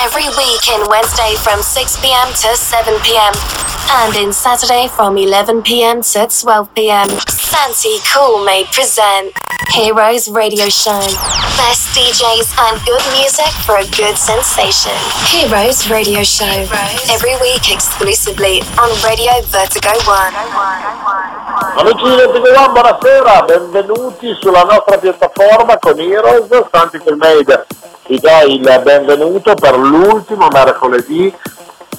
Every week in Wednesday from 6 pm to 7 pm. And in Saturday from 11 pm to 12 pm. Santi Cool may present Heroes Radio Show. Best DJs and good music for a good sensation. Heroes Radio Show. Every week exclusively on Radio Vertigo One. Amici di Vertigo One, buonasera, benvenuti sulla nostra piattaforma con Heroes, Santi Colmade vi do il benvenuto per l'ultimo mercoledì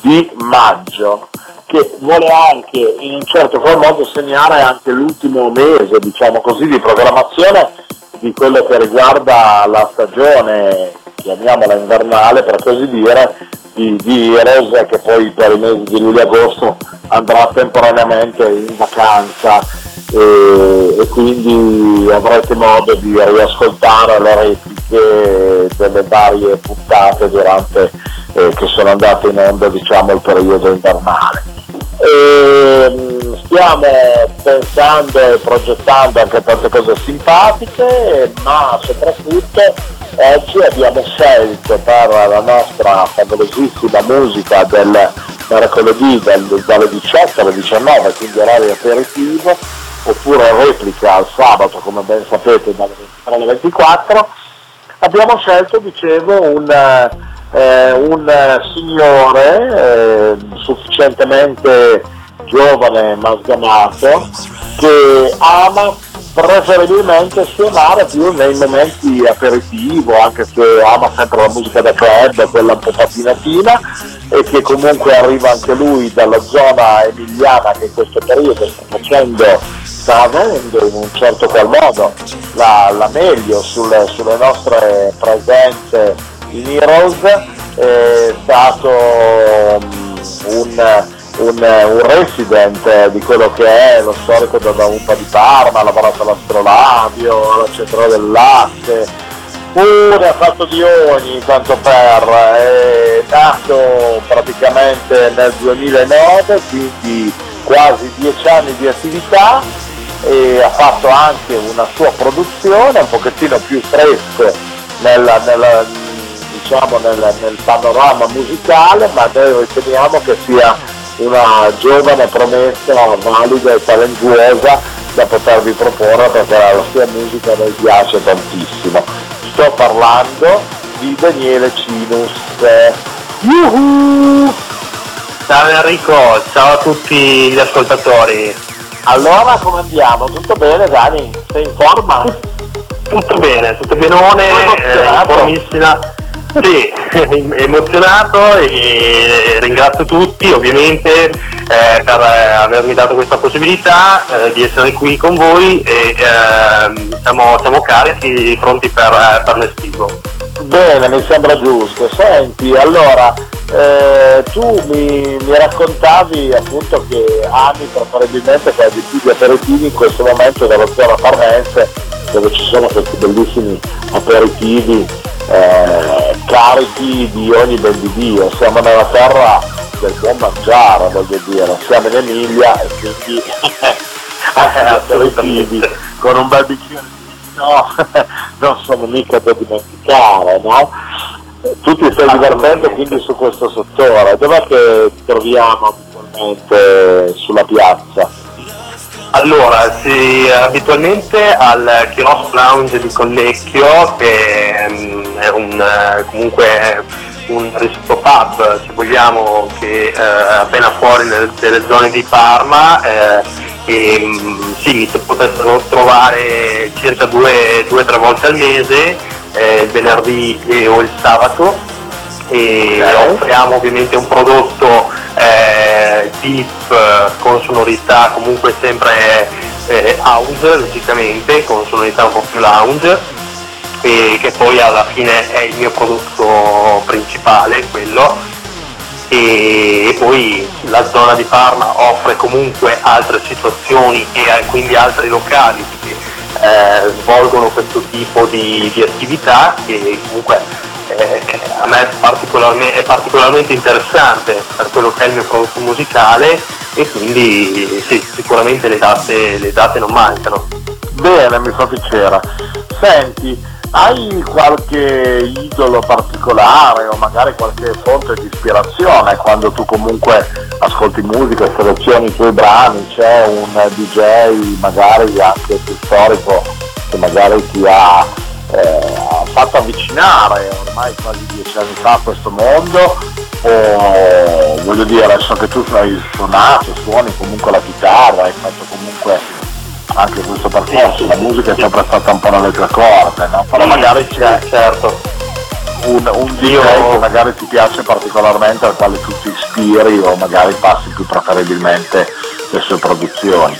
di maggio che vuole anche in un certo qual modo segnare anche l'ultimo mese, diciamo così, di programmazione di quello che riguarda la stagione, chiamiamola invernale per così dire, di, di Heroes che poi per i mesi di luglio e agosto andrà temporaneamente in vacanza e, e quindi avrete modo di riascoltare le repliche delle varie puntate durante, eh, che sono andate in onda diciamo il periodo invernale. E, mm, stiamo pensando e progettando anche tante cose simpatiche, ma soprattutto oggi abbiamo scelto per la nostra favolosissima musica del mercoledì dalle 18 alle 19, quindi orario aperitivo, oppure replica al sabato, come ben sapete, dalle 23 alle 24, abbiamo scelto, dicevo, un, eh, un signore eh, sufficientemente giovane ma sgamato che ama preferibilmente suonare più nei momenti aperitivo, anche se ama sempre la musica da club, quella un po' patinatina, e che comunque arriva anche lui dalla zona emiliana che in questo periodo sta facendo, sta avendo in un certo qual modo la, la meglio sulle, sulle, nostre presenze in Heroes, è stato um, un un, un, resident di quello che è lo storico della UMPA di Parma, ha lavorato all'Astrolabio, alla Centrale del Latte, pure ha fatto di ogni tanto per, è nato praticamente nel 2009, quindi quasi dieci anni di attività e ha fatto anche una sua produzione un pochettino più fresco nel, nel, diciamo nel, nel panorama musicale, ma noi riteniamo che sia una giovane promessa valida e talentuosa da potervi proporre perché la sua musica mi piace tantissimo. Sto parlando di Daniele Cinus. Yuhu! Ciao Enrico, ciao a tutti gli ascoltatori. Allora come andiamo? Tutto bene Dani? Sei in forma? Tutto bene, tutto benone, eh, formissima sì, emozionato e ringrazio tutti ovviamente eh, per avermi dato questa possibilità eh, di essere qui con voi e eh, siamo, siamo, carichi, pronti per, per l'estivo. Bene, mi sembra giusto. Senti, allora, eh, tu mi, mi, raccontavi appunto che ami preferibilmente fare di più di aperitivi in questo momento dalla zona parmense dove ci sono questi bellissimi aperitivi eh, carichi di ogni ben di Dio, siamo nella terra del buon mangiare, voglio dire, siamo in Emilia e quindi aperitivi con un bel bicchiere di no, non sono mica da dimenticare, no? Tu ti stai divertendo quindi su questo settore, dov'è che ti troviamo abitualmente sulla piazza? Allora, sì, abitualmente al Kiosk Lounge di Collecchio, che um, è un, uh, comunque un resto pub, se vogliamo, che è uh, appena fuori nelle, nelle, zone di Parma, eh, e um, sì, si potessero trovare circa due o tre volte al mese, eh, il venerdì o il sabato, e okay. offriamo ovviamente un prodotto eh, deep con sonorità comunque sempre eh, house logicamente con sonorità un po' più lounge e che poi alla fine è il mio prodotto principale quello. E, poi la zona di Parma offre comunque altre situazioni e quindi altri locali che eh, svolgono questo tipo di, di attività che comunque eh, a me è particolarmente, è particolarmente, interessante per quello che è il mio prodotto musicale e quindi sì, sicuramente le date, le date non mancano. Bene, mi fa piacere. Senti, hai qualche idolo particolare o magari qualche fonte di ispirazione quando tu comunque ascolti musica, selezioni i tuoi brani, c'è un DJ magari anche più storico che magari ti ha, eh, fatto avvicinare ormai quasi dieci anni fa a questo mondo o voglio dire adesso che tu hai suonato, suoni comunque la chitarra, hai fatto comunque anche questo percorso, la musica è sempre stata un po' nelle tue corde, no? però magari c'è certo. un, un DJ che magari ti piace particolarmente al quale tu ti ispiri o magari passi più preferibilmente le sue produzioni.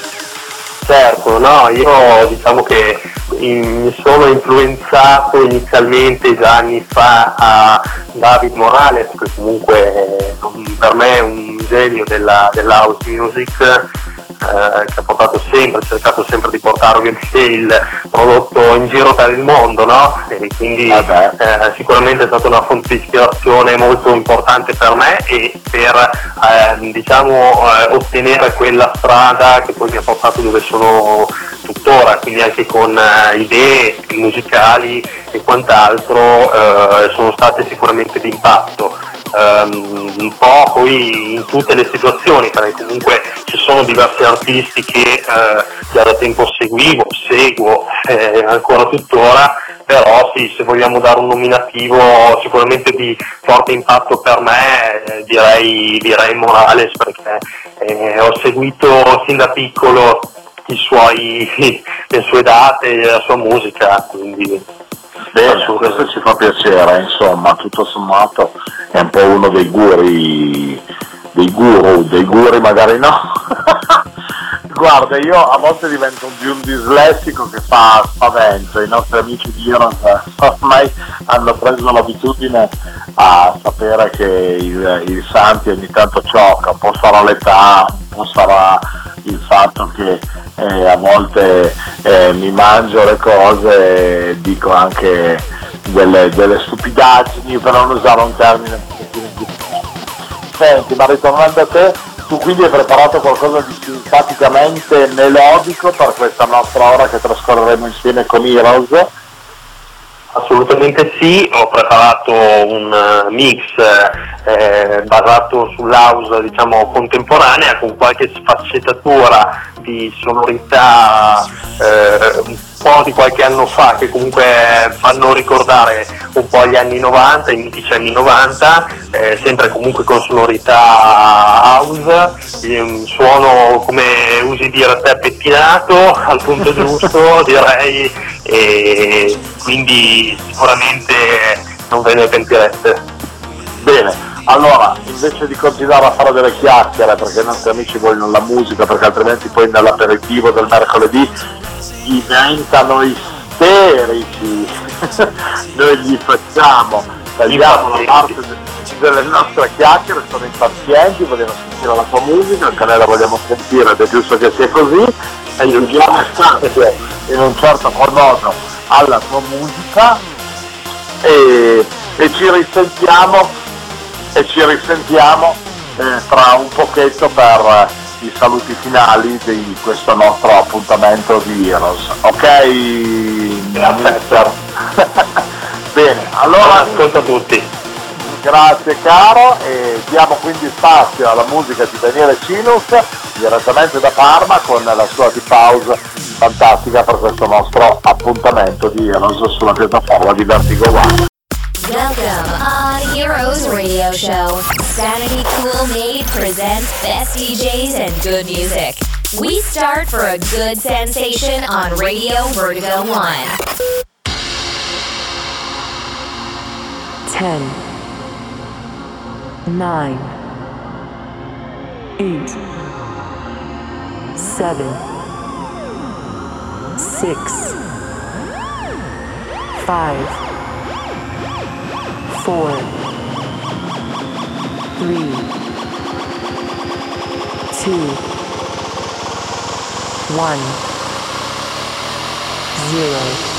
Certo, no, io diciamo che mi sono influenzato inizialmente già anni fa a David Morales, che comunque per me è un genio della, della house music eh, che ha portato sempre, cercato sempre di portare ovviamente il prodotto in giro per il mondo, no? E quindi eh, sicuramente è stata una fonte di ispirazione molto importante per me e per eh, diciamo, eh, ottenere quella strada che poi mi ha portato dove sono tuttora, quindi anche con eh, idee musicali e quant'altro eh, sono state sicuramente di um, un po' poi in tutte le situazioni, perché comunque ci sono diversi artisti che eh, già da tempo seguivo, seguo eh, ancora tuttora, però sì, se vogliamo dare un nominativo sicuramente di forte impatto per me, eh, direi, direi Morales, perché eh, ho seguito sin da piccolo suoi, le sue date, la sua musica, quindi Bene, questo ci fa piacere, insomma, tutto sommato è un po' uno dei guri, dei guru, dei guri magari no. Guarda, io a volte divento più un dislessico che fa spavento, i nostri amici di Iran ormai hanno preso l'abitudine a sapere che il, il Santi ogni tanto ciocca, un po' sarà l'età, un po' sarà il fatto che eh, a volte eh, mi mangio le cose e dico anche delle, delle stupidaggini per non usare un termine Senti, ma ritornando a te, tu quindi hai preparato qualcosa di simpaticamente melodico per questa nostra ora che trascorreremo insieme con Heroes? Assolutamente sì, ho preparato un eh, mix eh, basato sull'house diciamo, contemporanea con qualche sfaccettatura di sonorità eh, po' di qualche anno fa che comunque fanno ricordare un po' gli anni 90, i mitici anni 90, eh, sempre comunque con sonorità house, un suono come usi dire te pettinato al punto giusto direi e quindi sicuramente non ve ne pentireste. Bene, allora, invece di continuare a fare delle chiacchiere, perché i nostri amici vogliono la musica, perché altrimenti poi nell'aperitivo del mercoledì diventano isterici, noi gli facciamo, tagliamo la parte delle nostre chiacchiere, sono impazienti, vogliono sentire la tua musica, anche noi la vogliamo sentire ed è giusto che sia così, e aiutiamo sempre in un certo modo alla tua musica. E, e ci risentiamo e ci risentiamo eh, tra un pochetto per i saluti finali di questo nostro appuntamento di Heroes. Ok? Grazie. Bene, allora ascolto a tutti. Grazie caro e diamo quindi spazio alla musica di Daniele Cinus direttamente da Parma con la sua deep house fantastica per questo nostro appuntamento di Heroes sulla piattaforma di Vertigo One. Welcome on Heroes Radio Show. Sanity Cool Made presents best DJs and good music. We start for a good sensation on Radio Vertigo 1. 10 9 8 7 6 5 four, three, two, one, zero.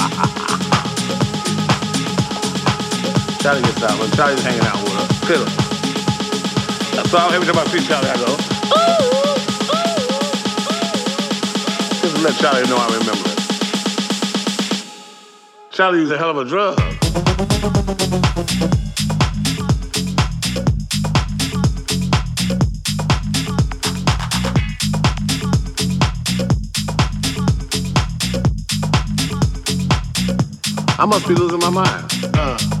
Charlie gets out, but Charlie's hanging out with us. Still. So every time I see Charlie, I go, Just let Charlie know I remember it. Charlie a hell of a drug. I must be losing my mind. Uh.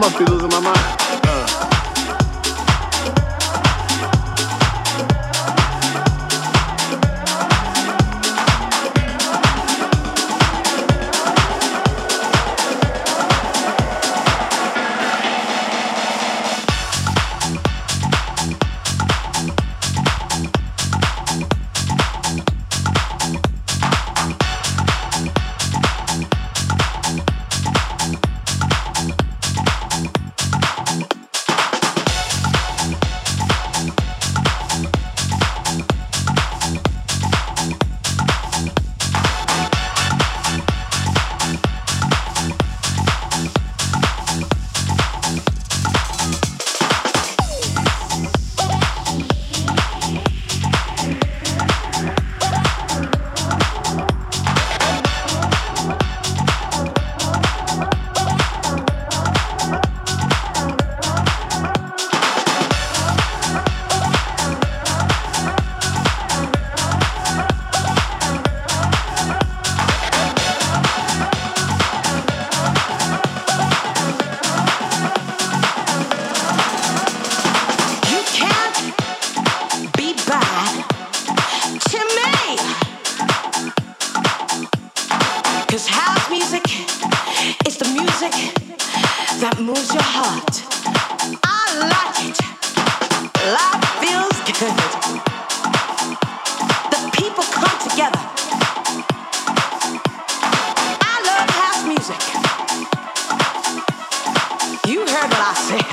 I'ma be losing my mind.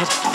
just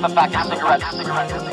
The fact. pack of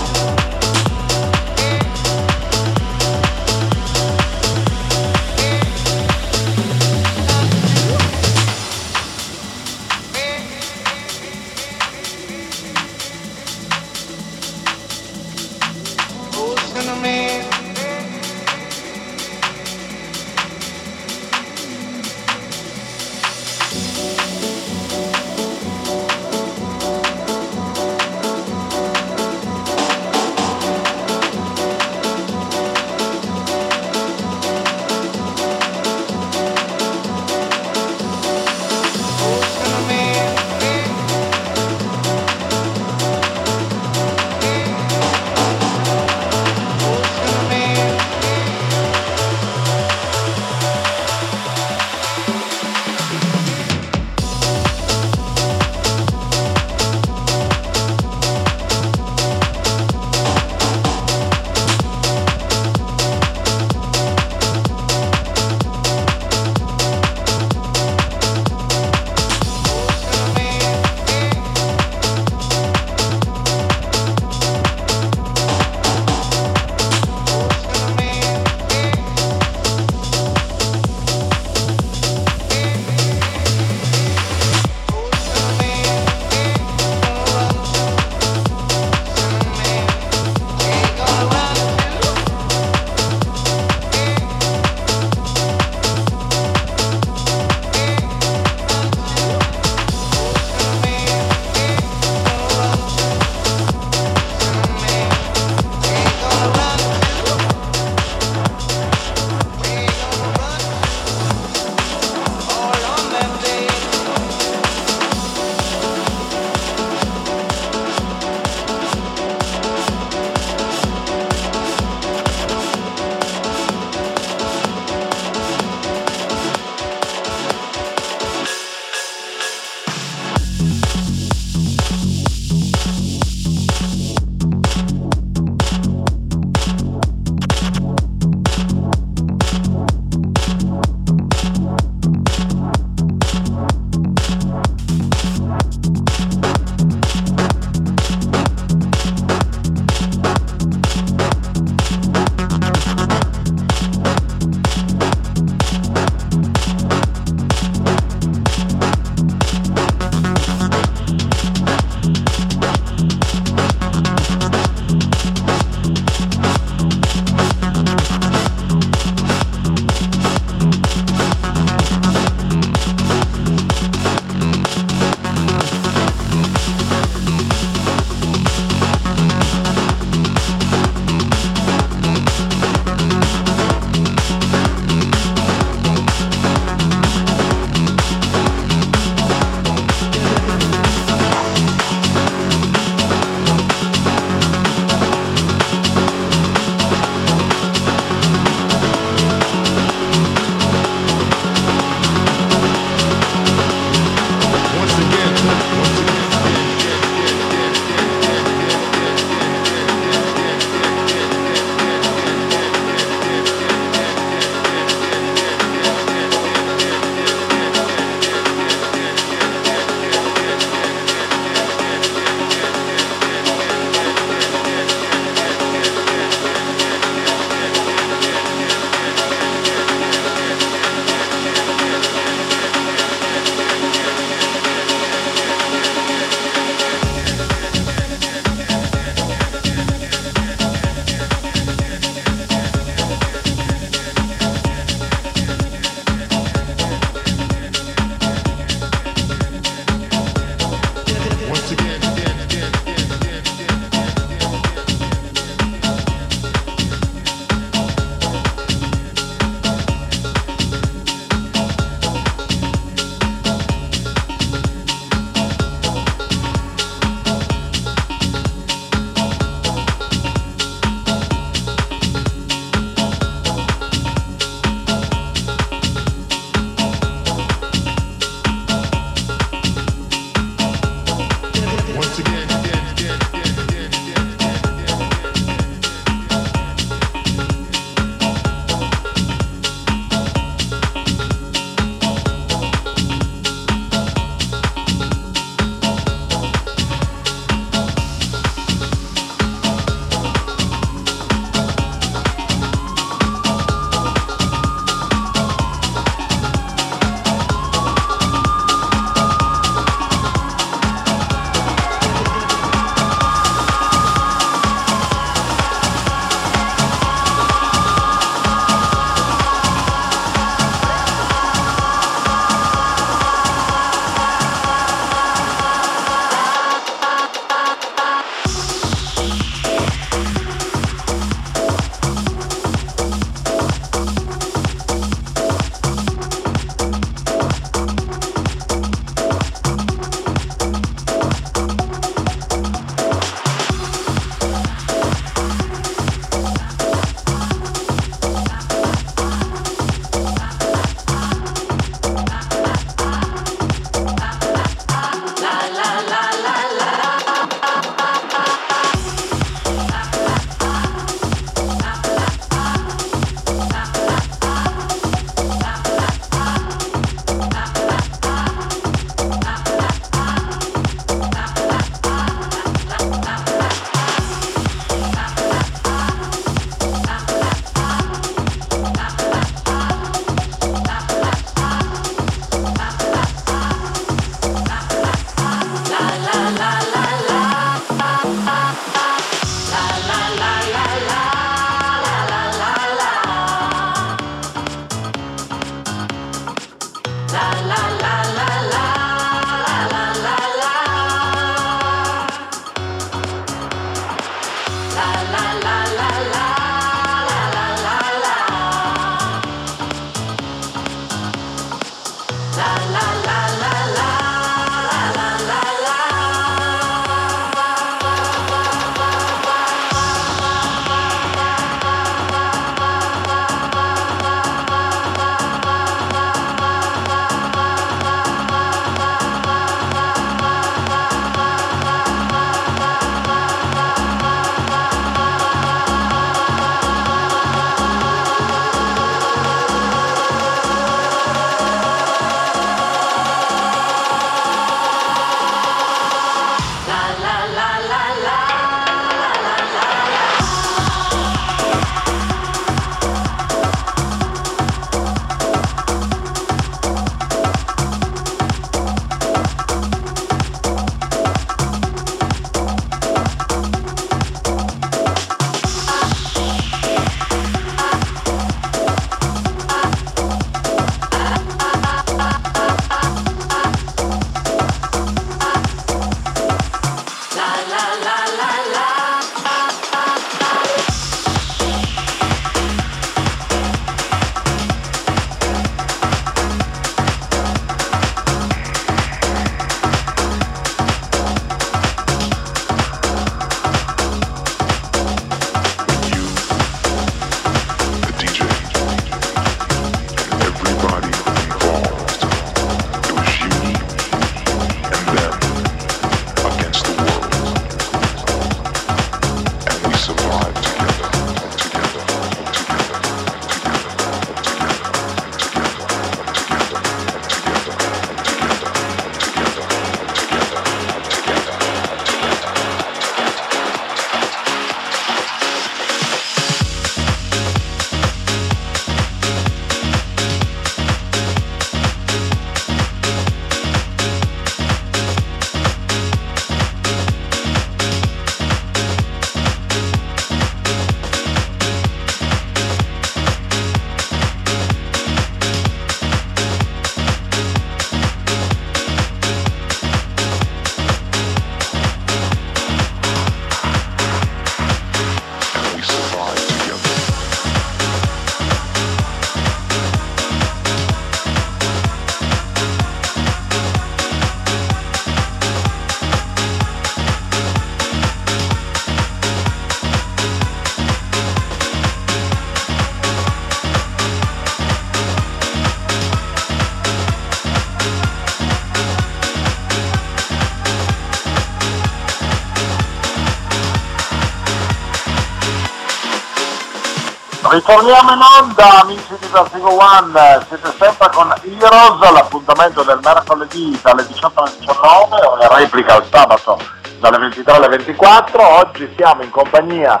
Ritorniamo in onda amici di Vertigo One, siete sempre con Heroes, l'appuntamento del mercoledì dalle 18 alle 19 o in replica il sabato dalle 23 alle 24. Oggi siamo in compagnia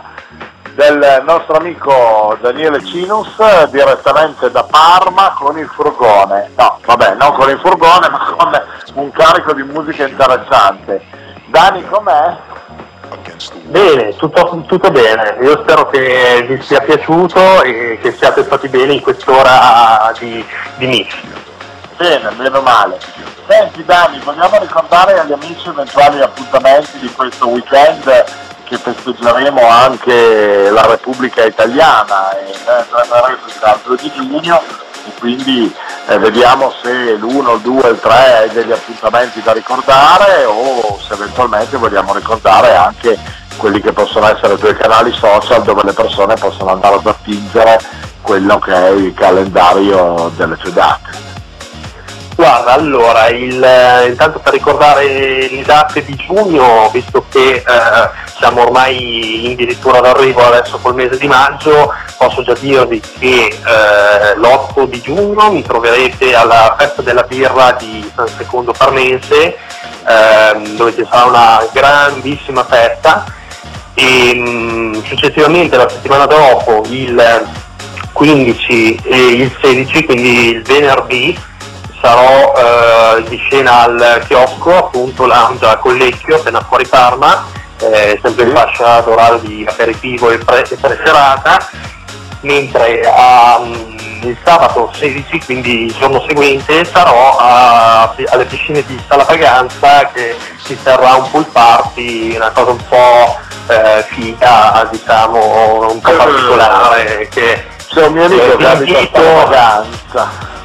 del nostro amico Daniele Cinus direttamente da Parma con il furgone. No, vabbè, non con il furgone ma con un carico di musica interessante. Dani com'è? Bene, tutto, tutto, bene, io spero che vi sia piaciuto e che siate stati bene in quest'ora di, di mix. Bene, meno male. Senti Dani, vogliamo ricordare agli amici eventuali appuntamenti di questo weekend che festeggeremo anche la Repubblica Italiana e il 2 di giugno e quindi eh, vediamo se l'1, il 2, il 3 hai degli appuntamenti da ricordare o se eventualmente vogliamo ricordare anche quelli che possono essere due canali social dove le persone possono andare ad attingere quello che è il calendario delle sue date. Guarda, allora, il, eh, intanto per ricordare le date di giugno, visto che eh, siamo ormai addirittura d'arrivo adesso col mese di maggio, posso già dirvi che eh, l'8 di giugno mi troverete alla festa della birra di San Secondo Parmense, ehm, dove ci sarà una grandissima festa. E mh, mm, successivamente la settimana dopo il 15 e il 16, quindi il venerdì, sarò eh, di scena al chiosco, appunto lounge a Collecchio, appena fuori Parma, eh, sempre in fascia d'orario di aperitivo e, pre- e preserata, mentre um, il sabato 16, quindi il giorno seguente, sarò a, alle piscine di Sala Paganza che si terrà un pool party, una cosa un po' eh, figa, diciamo, un po' particolare che c'è un mio amico che abita a Paganza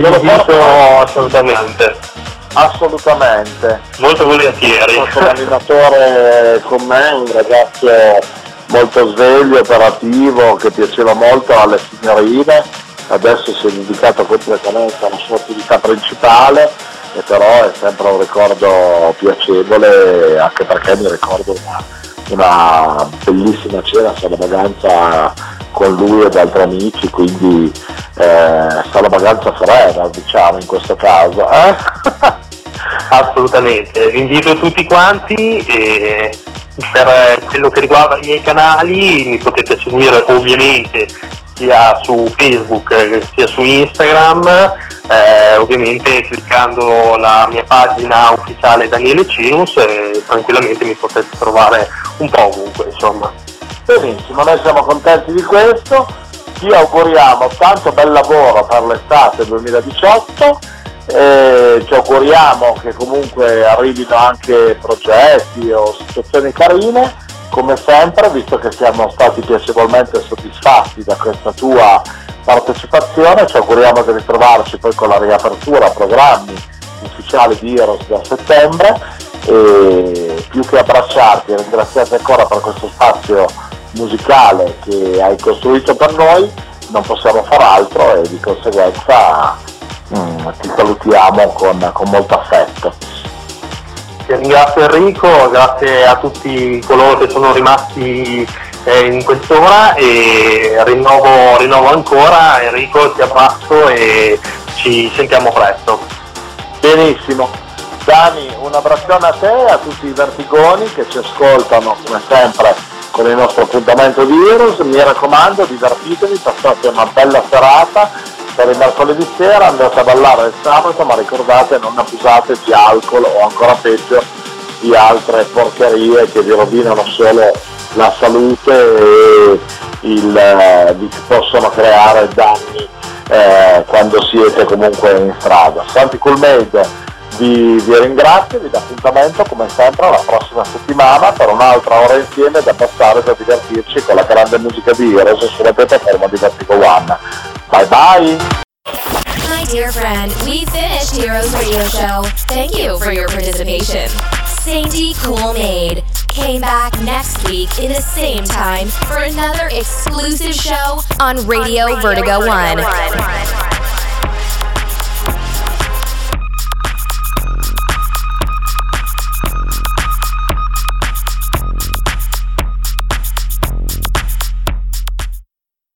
Io l'ho visto assolutamente. Assolutamente. Molto volentieri. Un allenatore con me, un ragazzo molto sveglio, operativo, che piaceva molto alle signorine, adesso si è dedicato completamente alla sua attività principale e però è sempre un ricordo piacevole anche perché mi ricordo una, una bellissima cena vaganza con lui ed altri amici, quindi eh, vaganza forever diciamo in questo caso. Eh? Assolutamente, vi invito tutti quanti e per quello che riguarda i miei canali mi potete seguire ovviamente sia su Facebook sia su Instagram, eh, ovviamente cliccando la mia pagina ufficiale Daniele Cinus e tranquillamente mi potete trovare un po' ovunque insomma. Benissimo, noi siamo contenti di questo, ti auguriamo tanto bel lavoro per l'estate 2018 e ci auguriamo che comunque arrivino anche progetti o situazioni carine come sempre visto che siamo stati piacevolmente soddisfatti da questa tua partecipazione ci auguriamo di ritrovarci poi con la riapertura a programmi ufficiali di Eros da settembre e più che abbracciarti e ringraziarti ancora per questo spazio musicale che hai costruito per noi non possiamo far altro e di conseguenza mm, ti salutiamo con, con molto affetto. Ti ringrazio Enrico, grazie a tutti coloro che sono rimasti eh, in quest'ora e rinnovo, rinnovo ancora Enrico, ti abbraccio e ci sentiamo presto. Benissimo. Dani, un abbraccione a te e a tutti i vertigoni che ci ascoltano come sempre con il nostro appuntamento di Heroes. Mi raccomando, divertitevi, passate una bella serata per il mercoledì sera andate a ballare il sabato ma ricordate non abusate di alcol o ancora peggio di altre porcherie che vi rovinano solo la salute e il, eh, vi possono creare danni eh, quando siete comunque in strada. Santi Coolmade vi, vi ringrazio vi do appuntamento come sempre la prossima settimana per un'altra ora insieme da passare per divertirci con la grande musica di Heroes sulla piattaforma di Vertigo One. Bye bye! My dear friend, we finished Heroes Radio Show. Thank you for your participation. Sainty Cool Maid came back next week in the same time for another exclusive show on Radio, on Radio Vertigo, Vertigo 1. 1.